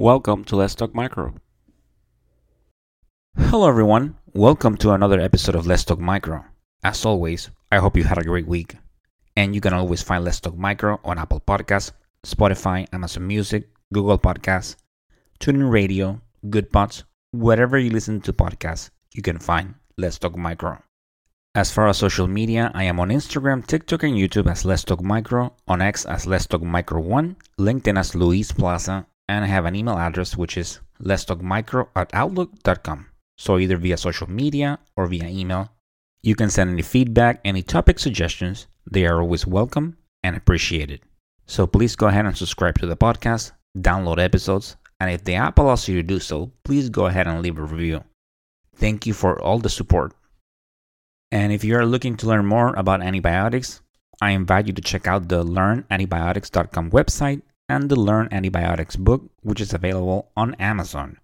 Welcome to Let's Talk Micro. Hello, everyone. Welcome to another episode of Let's Talk Micro. As always, I hope you had a great week. And you can always find Let's Talk Micro on Apple Podcasts, Spotify, Amazon Music, Google Podcasts, TuneIn Radio, Goodpods, wherever you listen to podcasts, you can find Let's Talk Micro. As far as social media, I am on Instagram, TikTok, and YouTube as Let's Talk Micro, on X as Let's Talk Micro 1, LinkedIn as Luis Plaza, and I have an email address which is Let's Talk Micro at Outlook.com. So either via social media or via email, you can send any feedback, any topic suggestions. They are always welcome and appreciated. So please go ahead and subscribe to the podcast, download episodes, and if the app allows you to do so, please go ahead and leave a review. Thank you for all the support. And if you are looking to learn more about antibiotics, I invite you to check out the learnantibiotics.com website and the Learn Antibiotics book, which is available on Amazon.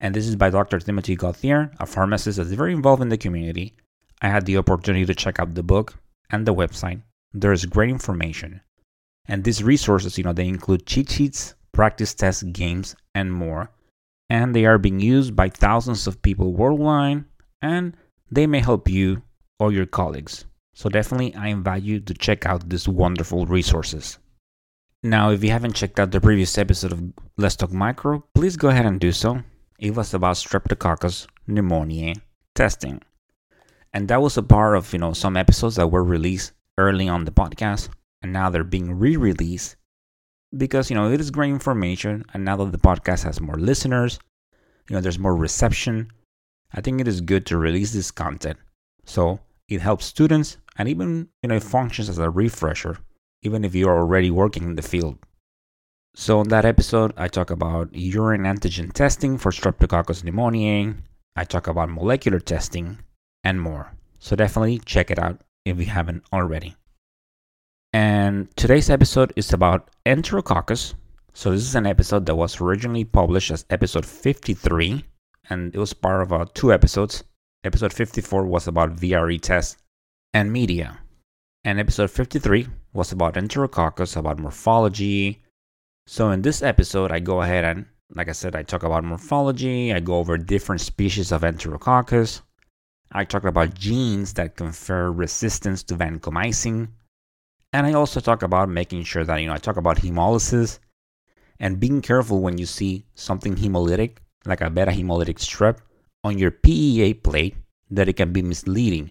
And this is by Dr. Timothy Gauthier, a pharmacist that's very involved in the community. I had the opportunity to check out the book and the website. There is great information. And these resources, you know, they include cheat sheets, practice tests, games, and more. And they are being used by thousands of people worldwide and they may help you or your colleagues. So definitely I invite you to check out these wonderful resources. Now, if you haven't checked out the previous episode of Let's Talk Micro, please go ahead and do so. It was about Streptococcus pneumoniae testing. And that was a part of, you know, some episodes that were released early on the podcast and now they're being re-released because, you know, it is great information and now that the podcast has more listeners, you know, there's more reception I think it is good to release this content so it helps students and even you know it functions as a refresher even if you're already working in the field. So in that episode I talk about urine antigen testing for Streptococcus pneumoniae, I talk about molecular testing and more. So definitely check it out if you haven't already. And today's episode is about Enterococcus. So this is an episode that was originally published as episode 53 and it was part of uh, two episodes. Episode 54 was about VRE tests and media, and episode 53 was about Enterococcus, about morphology. So in this episode, I go ahead and, like I said, I talk about morphology. I go over different species of Enterococcus. I talk about genes that confer resistance to vancomycin. And I also talk about making sure that, you know, I talk about hemolysis and being careful when you see something hemolytic like a beta hemolytic strep, on your PEA plate that it can be misleading.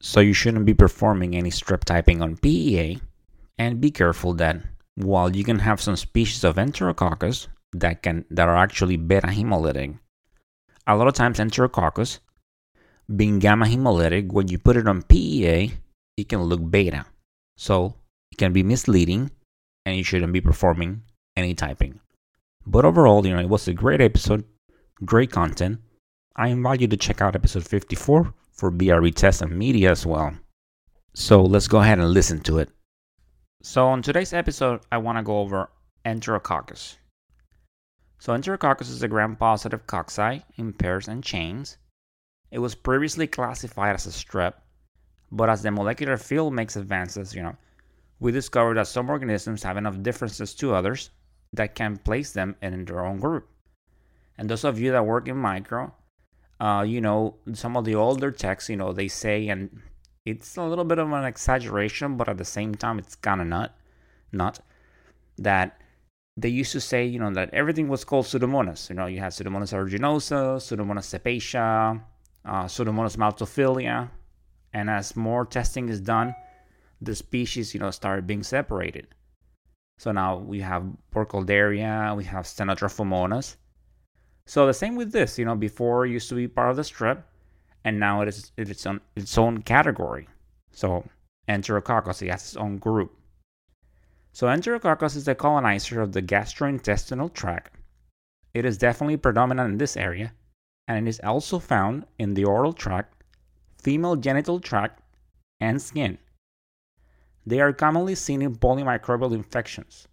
So you shouldn't be performing any strep typing on PEA and be careful that while you can have some species of Enterococcus that can that are actually beta hemolytic, a lot of times Enterococcus being gamma hemolytic, when you put it on PEA, it can look beta. So it can be misleading and you shouldn't be performing any typing. But overall, you know, it was a great episode, great content. I invite you to check out episode 54 for VRE tests and media as well. So let's go ahead and listen to it. So on today's episode, I want to go over Enterococcus. So Enterococcus is a gram-positive cocci in pairs and chains. It was previously classified as a strep, but as the molecular field makes advances, you know, we discovered that some organisms have enough differences to others that can place them in their own group. And those of you that work in micro, uh, you know, some of the older texts, you know, they say, and it's a little bit of an exaggeration, but at the same time, it's kind of not, not that they used to say, you know, that everything was called Pseudomonas. You know, you had Pseudomonas aeruginosa, Pseudomonas cepacia, uh, Pseudomonas maltophilia, and as more testing is done, the species, you know, started being separated. So now we have Burkholderia, we have Stenotrophomonas. So the same with this, you know, before it used to be part of the strep, and now it is its own its own category. So Enterococcus it has its own group. So Enterococcus is the colonizer of the gastrointestinal tract. It is definitely predominant in this area, and it is also found in the oral tract, female genital tract, and skin. They are commonly seen in polymicrobial infections.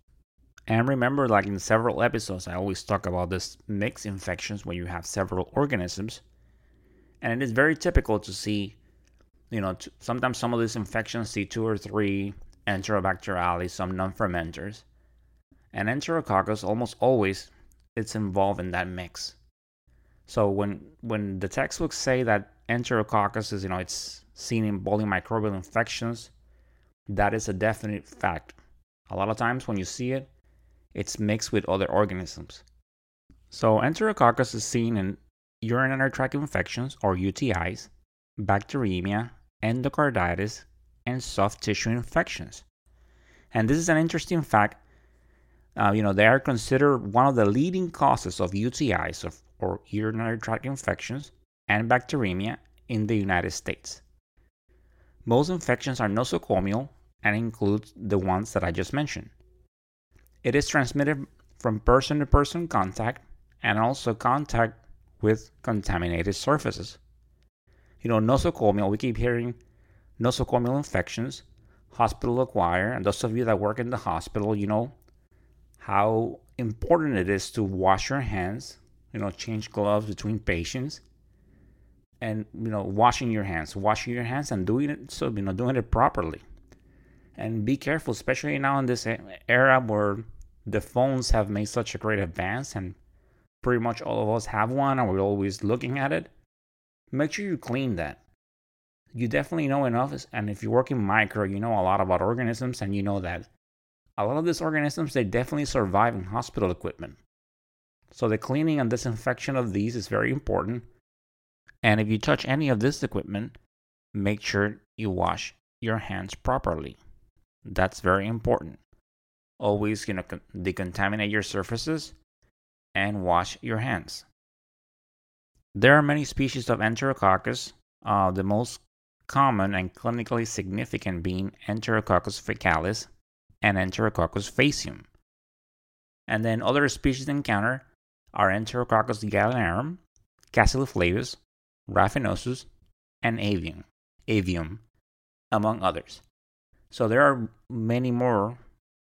And remember, like in several episodes, I always talk about this mixed infections where you have several organisms. And it is very typical to see, you know, sometimes some of these infections see two or three Enterobacteriales, some non fermenters. And Enterococcus almost always it's involved in that mix. So when when the textbooks say that enterococcus is, you know, it's seen in polymicrobial infections, that is a definite fact. A lot of times when you see it, it's mixed with other organisms. So enterococcus is seen in urinary tract infections or UTIs, bacteremia, endocarditis, and soft tissue infections. And this is an interesting fact. Uh, you know, they are considered one of the leading causes of UTIs of, or urinary tract infections and bacteremia in the United States. Most infections are nosocomial and include the ones that I just mentioned. It is transmitted from person to person contact and also contact with contaminated surfaces. You know, nosocomial, we keep hearing nosocomial infections, hospital acquired, and those of you that work in the hospital, you know how important it is to wash your hands, you know, change gloves between patients and you know washing your hands washing your hands and doing it so you know doing it properly and be careful especially now in this era where the phones have made such a great advance and pretty much all of us have one and we're always looking at it make sure you clean that. You definitely know enough and if you work in micro you know a lot about organisms and you know that a lot of these organisms they definitely survive in hospital equipment. So the cleaning and disinfection of these is very important. And if you touch any of this equipment, make sure you wash your hands properly. That's very important. Always, you know, decontaminate your surfaces and wash your hands. There are many species of Enterococcus, uh, the most common and clinically significant being Enterococcus faecalis and Enterococcus faecium. And then other species encountered are Enterococcus gallinarum, Casseliflavus, Raffinosus, and avium, avium, among others. So there are many more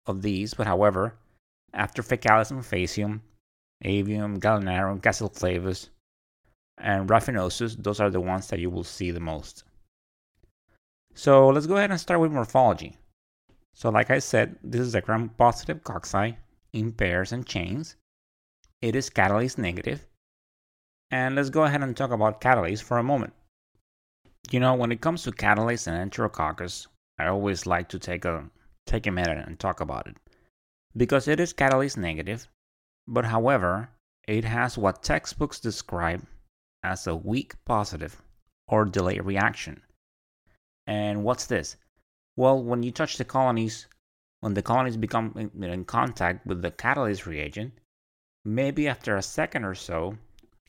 of these, but however, after Faecalis and Faecium, Avium, Gallinarum, Casseliflavus, and Raffinosus, those are the ones that you will see the most. So let's go ahead and start with morphology. So like I said, this is a gram-positive cocci in pairs and chains. It is catalase negative, and let's go ahead and talk about catalase for a moment. You know, when it comes to catalase and enterococcus, I always like to take a take a minute and talk about it. Because it is catalase negative, but however, it has what textbooks describe as a weak positive or delayed reaction. And what's this? Well, when you touch the colonies, when the colonies become in, in contact with the catalase reagent, maybe after a second or so,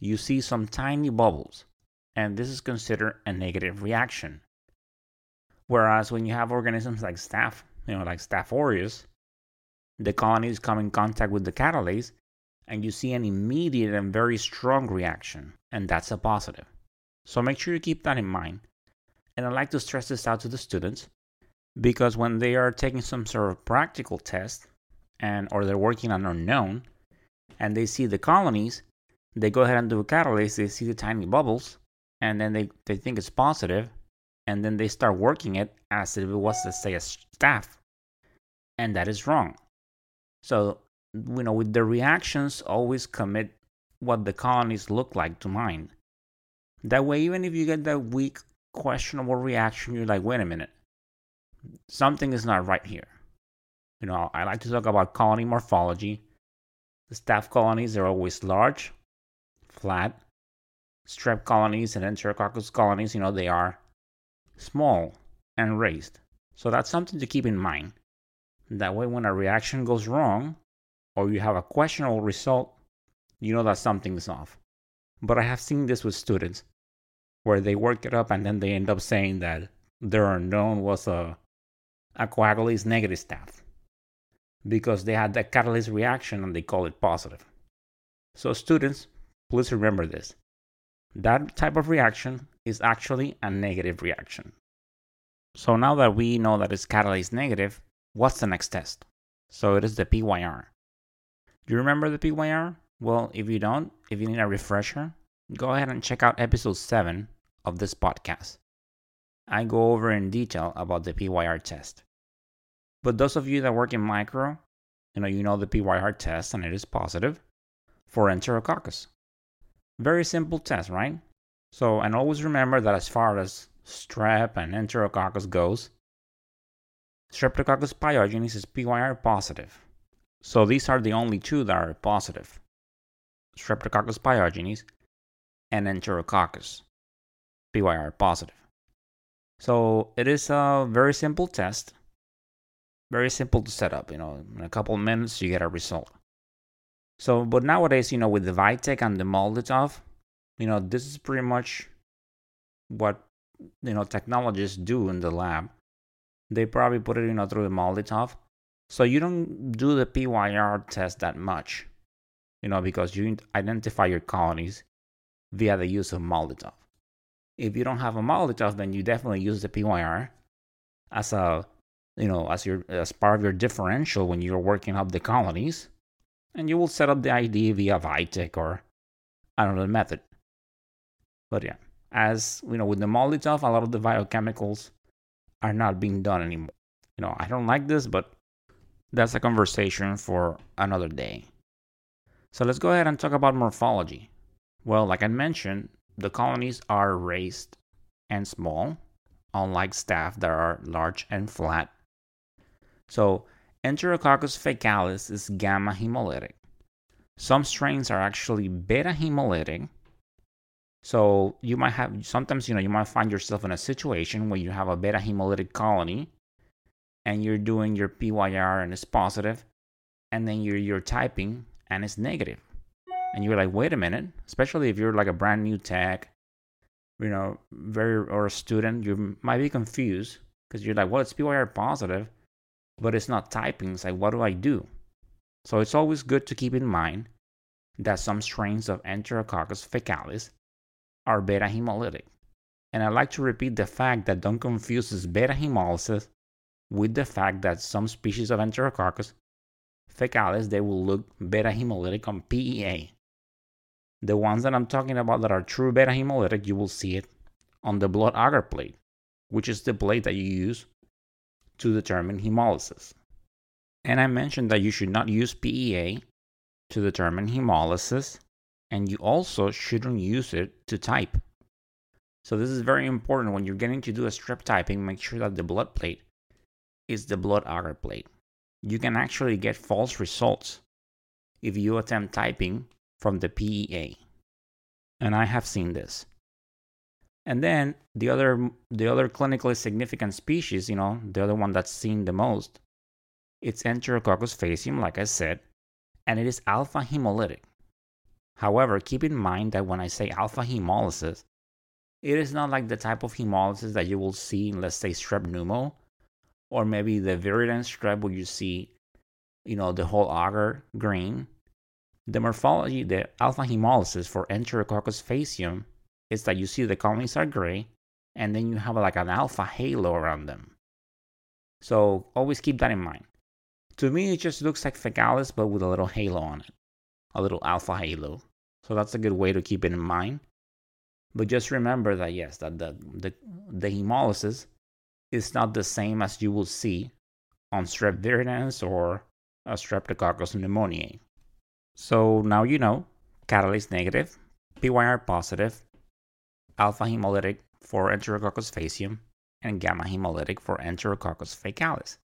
you see some tiny bubbles, and this is considered a negative reaction. Whereas when you have organisms like staph, you know, like Staph aureus, the colonies come in contact with the catalase, and you see an immediate and very strong reaction, and that's a positive. So make sure you keep that in mind. And I like to stress this out to the students because when they are taking some sort of practical test and or they're working on unknown and they see the colonies, they go ahead and do a catalase, they see the tiny bubbles, and then they, they think it's positive, and then they start working it as if it was, let's say, a staph. And that is wrong. So, you know, with the reactions, always commit what the colonies look like to mind. That way, even if you get that weak, questionable reaction, you're like, wait a minute, something is not right here. You know, I like to talk about colony morphology. The staph colonies are always large, flat. Strep colonies and Enterococcus colonies, you know, they are small and raised. So that's something to keep in mind. That way, when a reaction goes wrong or you have a questionable result, you know that something is off. But I have seen this with students where they work it up and then they end up saying that their unknown was a, a coagulase negative staph because they had that catalase reaction and they call it positive. So, students, Please remember this. That type of reaction is actually a negative reaction. So now that we know that it's catalase negative, what's the next test? So it is the PYR. Do you remember the PYR? Well, if you don't, if you need a refresher, go ahead and check out episode 7 of this podcast. I go over in detail about the PYR test. But those of you that work in micro, you know, you know the PYR test and it is positive. for Enterococcus. Very simple test, right? So, and always remember that as far as strep and Enterococcus goes, Streptococcus pyogenes is PYR positive. So these are the only two that are positive. Streptococcus pyogenes and Enterococcus, PYR positive. So it is a very simple test, very simple to set up. You know, in a couple of minutes you get a result. So, but nowadays, you know, with the Vitek and the MALDI-TOF, you know, this is pretty much what you know technologists do in the lab. They probably put it, you know, through the MALDI-TOF. So you don't do the PYR test that much, you know, because you identify your colonies via the use of MALDI-TOF. If you don't have a MALDI-TOF, then you definitely use the PYR as a, you know, as your as part of your differential when you're working up the colonies, and you will set up the ID via Vitek or another method. But yeah, as you know, with the MALDI-TOF, a lot of the biochemicals are not being done anymore. You know, I don't like this, but that's a conversation for another day. So let's go ahead and talk about morphology. Well, like I mentioned, the colonies are raised and small, unlike staph that are large and flat. So, Enterococcus faecalis is gamma hemolytic. Some strains are actually beta hemolytic. So, you might have sometimes, you know, you might find yourself in a situation where you have a beta hemolytic colony and you're doing your PYR and it's positive, and then you're you're typing and it's negative. And you're like, wait a minute, especially if you're like a brand new tech, you know, very or a student, you might be confused because you're like, well, it's PYR positive, but it's not typing. It's like, what do I do? So it's always good to keep in mind that some strains of Enterococcus faecalis are beta hemolytic. And I like to repeat the fact that don't confuse this beta hemolysis with the fact that some species of Enterococcus faecalis they will look beta hemolytic on PEA. The ones that I'm talking about that are true beta hemolytic, you will see it on the blood agar plate, which is the plate that you use to determine hemolysis. And I mentioned that you should not use PEA to determine hemolysis, and you also shouldn't use it to type. So this is very important when you're getting to do a strep typing, make sure that the blood plate is the blood agar plate. You can actually get false results if you attempt typing from the PEA. And I have seen this. And then the other the other clinically significant species, you know, the other one that's seen the most, it's Enterococcus faecium, like I said, and it is alpha hemolytic. However, keep in mind that when I say alpha hemolysis, it is not like the type of hemolysis that you will see in, let's say, strep pneumo, or maybe the viridans strep where you see, you know, the whole agar green. The morphology, the alpha hemolysis for Enterococcus faecium is that you see the colonies are gray and then you have like an alpha halo around them. So always keep that in mind. To me, it just looks like faecalis but with a little halo on it, a little alpha halo. So that's a good way to keep it in mind. But just remember that yes, that the the, the hemolysis is not the same as you will see on strep viridans or a streptococcus pneumoniae. So now you know catalase negative, PYR positive, alpha hemolytic for Enterococcus faecium, and gamma hemolytic for Enterococcus faecalis.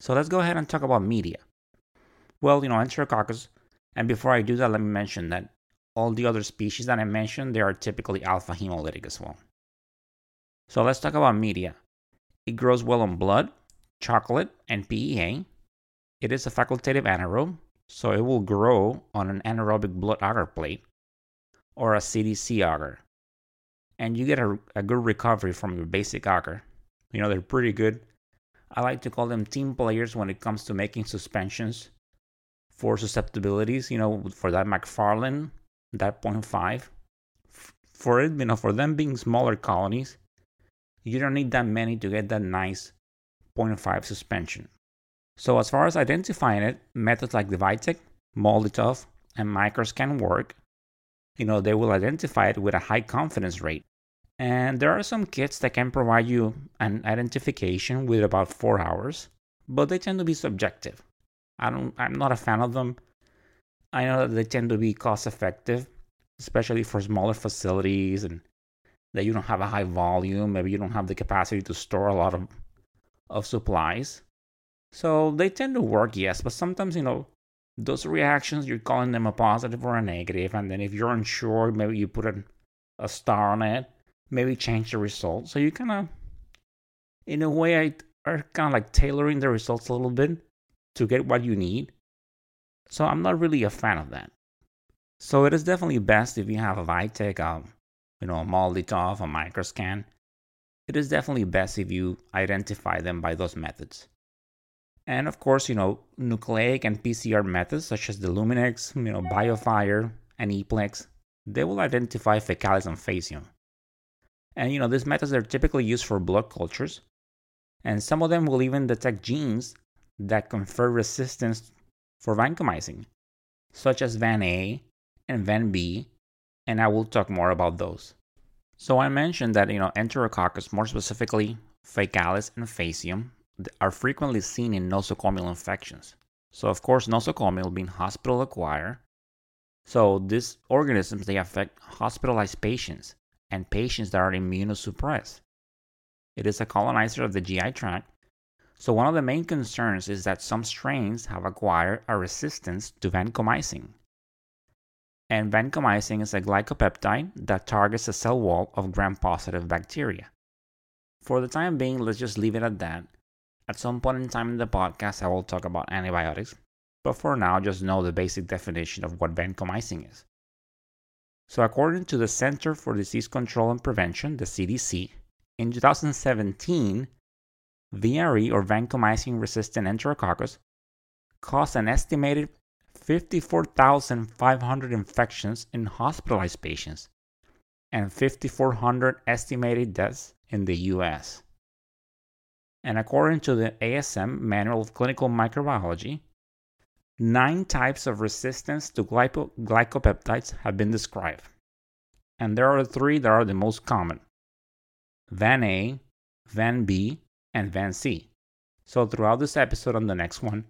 So let's go ahead and talk about media. Well, you know, Enterococcus, and before I do that, let me mention that all the other species that I mentioned, they are typically alpha hemolytic as well. So let's talk about media. It grows well on blood, chocolate, and PEA. It is a facultative anaerobe, so it will grow on an anaerobic blood agar plate or a CDC agar. And you get a, a good recovery from your basic agar. You know, they're pretty good. I like to call them team players when it comes to making suspensions for susceptibilities. You know, for that McFarland, that 0.5. For it, you know, for them being smaller colonies, you don't need that many to get that nice 0.5 suspension. So as far as identifying it, methods like the Vitek, MALDI-TOF, and Micros can work. You know, they will identify it with a high confidence rate. And there are some kits that can provide you an identification with about four hours, but they tend to be subjective. I don't I'm not a fan of them. I know that they tend to be cost effective, especially for smaller facilities and that you don't have a high volume. Maybe you don't have the capacity to store a lot of, of supplies. So they tend to work, yes, but sometimes, you know, those reactions, you're calling them a positive or a negative, and then if you're unsure, maybe you put a, a star on it, maybe change the result. So you kind of, in a way, I are kind of like tailoring the results a little bit to get what you need. So I'm not really a fan of that. So it is definitely best if you have a Vitek, um, you know, a MALDI-TOF, a microscan. It is definitely best if you identify them by those methods. And of course, you know, nucleic and PCR methods such as the Luminex, you know, BioFire, and ePlex, they will identify faecalis and faecium. And you know, these methods are typically used for blood cultures, and some of them will even detect genes that confer resistance for vancomycin, such as VAN-A and VAN-B, and I will talk more about those. So I mentioned that you know Enterococcus, more specifically Faecalis and Faecium, are frequently seen in nosocomial infections. So of course, nosocomial being hospital acquired. So these organisms they affect hospitalized patients and patients that are immunosuppressed. It is a colonizer of the GI tract. So one of the main concerns is that some strains have acquired a resistance to vancomycin. And vancomycin is a glycopeptide that targets the cell wall of gram-positive bacteria. For the time being, let's just leave it at that. At some point in time in the podcast, I will talk about antibiotics, but for now, just know the basic definition of what vancomycin is. So, according to the Center for Disease Control and Prevention, the CDC, in 2017, VRE or vancomycin resistant enterococcus caused an estimated 54,500 infections in hospitalized patients and 5,400 estimated deaths in the US. And according to the ASM Manual of Clinical Microbiology, nine types of resistance to glyco- glycopeptides have been described. And there are three that are the most common VAN A, VAN B, and VAN C. So throughout this episode and the next one,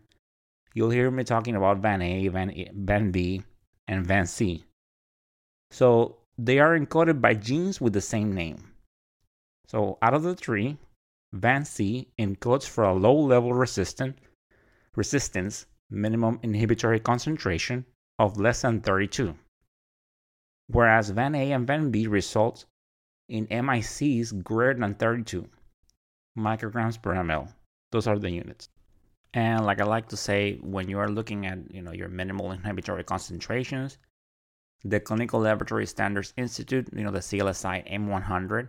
you'll hear me talking about VAN A, VAN, a, VAN B, and VAN C. So they are encoded by genes with the same name. So out of the three, VAN-C encodes for a low-level resistant, resistance minimum inhibitory concentration of less than 32, whereas VAN-A and VAN-B result in MICs greater than 32 micrograms per ml. Those are the units. And like I like to say, when you are looking at you know your minimal inhibitory concentrations, the Clinical Laboratory Standards Institute, you know the CLSI M100,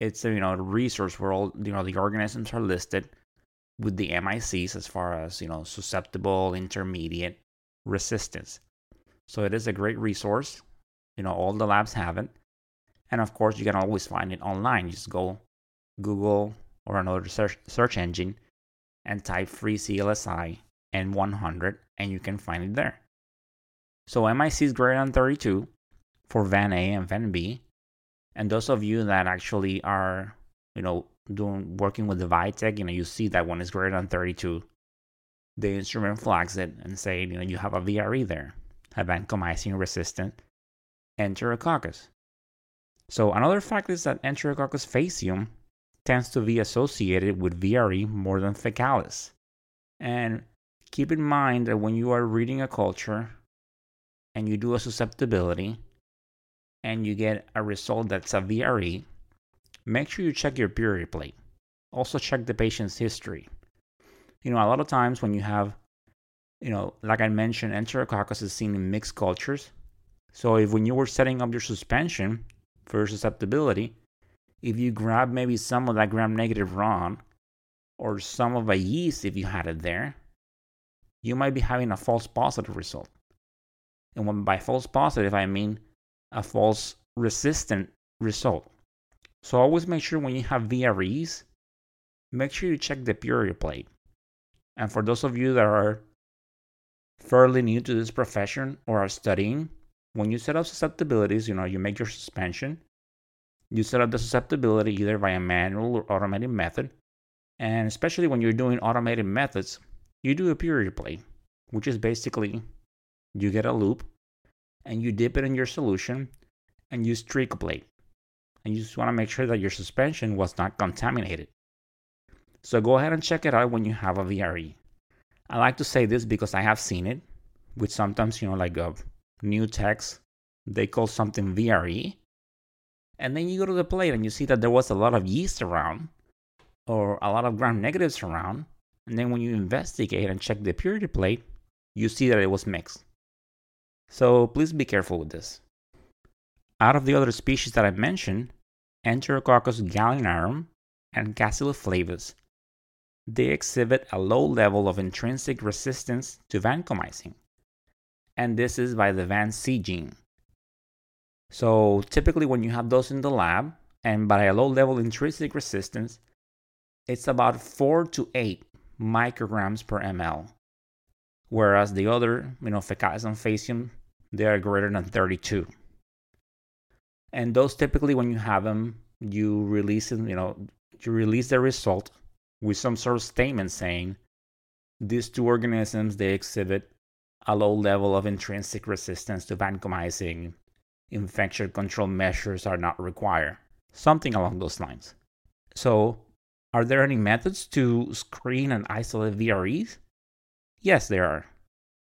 it's you know a resource where all you know the organisms are listed with the MICs as far as you know susceptible, intermediate, resistance. So it is a great resource. You know all the labs have it, and of course you can always find it online. You just go Google or another search search engine and type free CLSI M100 and you can find it there. So MIC is greater than 32 for VAN A and VAN B and those of you that actually are, you know, doing working with the Vitek, you know, you see that when it's greater than 32, the instrument flags it and say, you know, you have a VRE there, a vancomycin resistant enterococcus. So another fact is that enterococcus faecium tends to be associated with VRE more than faecalis. And keep in mind that when you are reading a culture and you do a susceptibility, and you get a result that's a VRE, make sure you check your purity plate. Also check the patient's history. You know, a lot of times when you have, you know, like I mentioned, enterococcus is seen in mixed cultures. So if when you were setting up your suspension for susceptibility, if you grab maybe some of that gram-negative rod or some of a yeast if you had it there, you might be having a false positive result. And when by false positive, I mean a false resistant result. So always make sure when you have VREs, make sure you check the purity plate. And for those of you that are fairly new to this profession or are studying, when you set up susceptibilities, you know, you make your suspension, you set up the susceptibility either by a manual or automated method. And especially when you're doing automated methods, you do a purity plate, which is basically you get a loupe and you dip it in your solution and use tricoplate. And you just want to make sure that your suspension was not contaminated. So go ahead and check it out when you have a VRE. I like to say this because I have seen it with sometimes, you know, like a new text, they call something VRE. And then you go to the plate and you see that there was a lot of yeast around or a lot of gram negatives around. And then when you investigate and check the purity plate, you see that it was mixed. So please be careful with this. Out of the other species that I mentioned, Enterococcus gallinarum and Cassila they exhibit a low level of intrinsic resistance to vancomycin. And this is by the VANC gene. So typically when you have those in the lab and by a low level intrinsic resistance, it's about 4 to 8 micrograms per ml. Whereas the other, you know, Faecalis and Faecium, they are greater than 32. And those typically, when you have them, you release them, you know, you release the result with some sort of statement saying these two organisms they exhibit a low level of intrinsic resistance to vancomycin. Infection control measures are not required. Something along those lines. So, are there any methods to screen and isolate VREs? Yes, there are.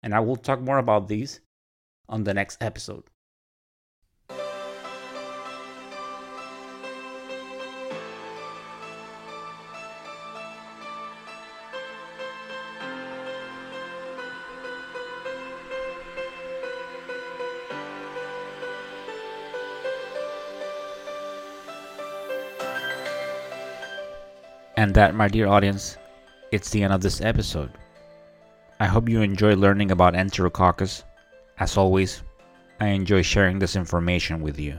And I will talk more about these on the next episode. And that, my dear audience, it's the end of this episode. I hope you enjoy learning about Enterococcus. As always, I enjoy sharing this information with you.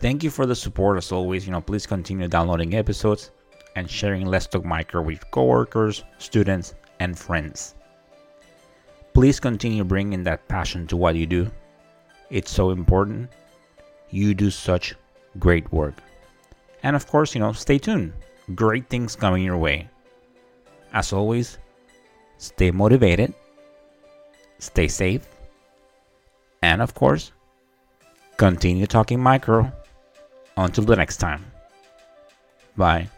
Thank you for the support as always. You know, please continue downloading episodes and sharing Let's Talk Micro with coworkers, students, and friends. Please continue bringing that passion to what you do. It's so important. You do such great work. And of course, you know, stay tuned great things coming your way. As always, stay motivated, stay safe, and of course, continue talking micro. Until the next time. Bye.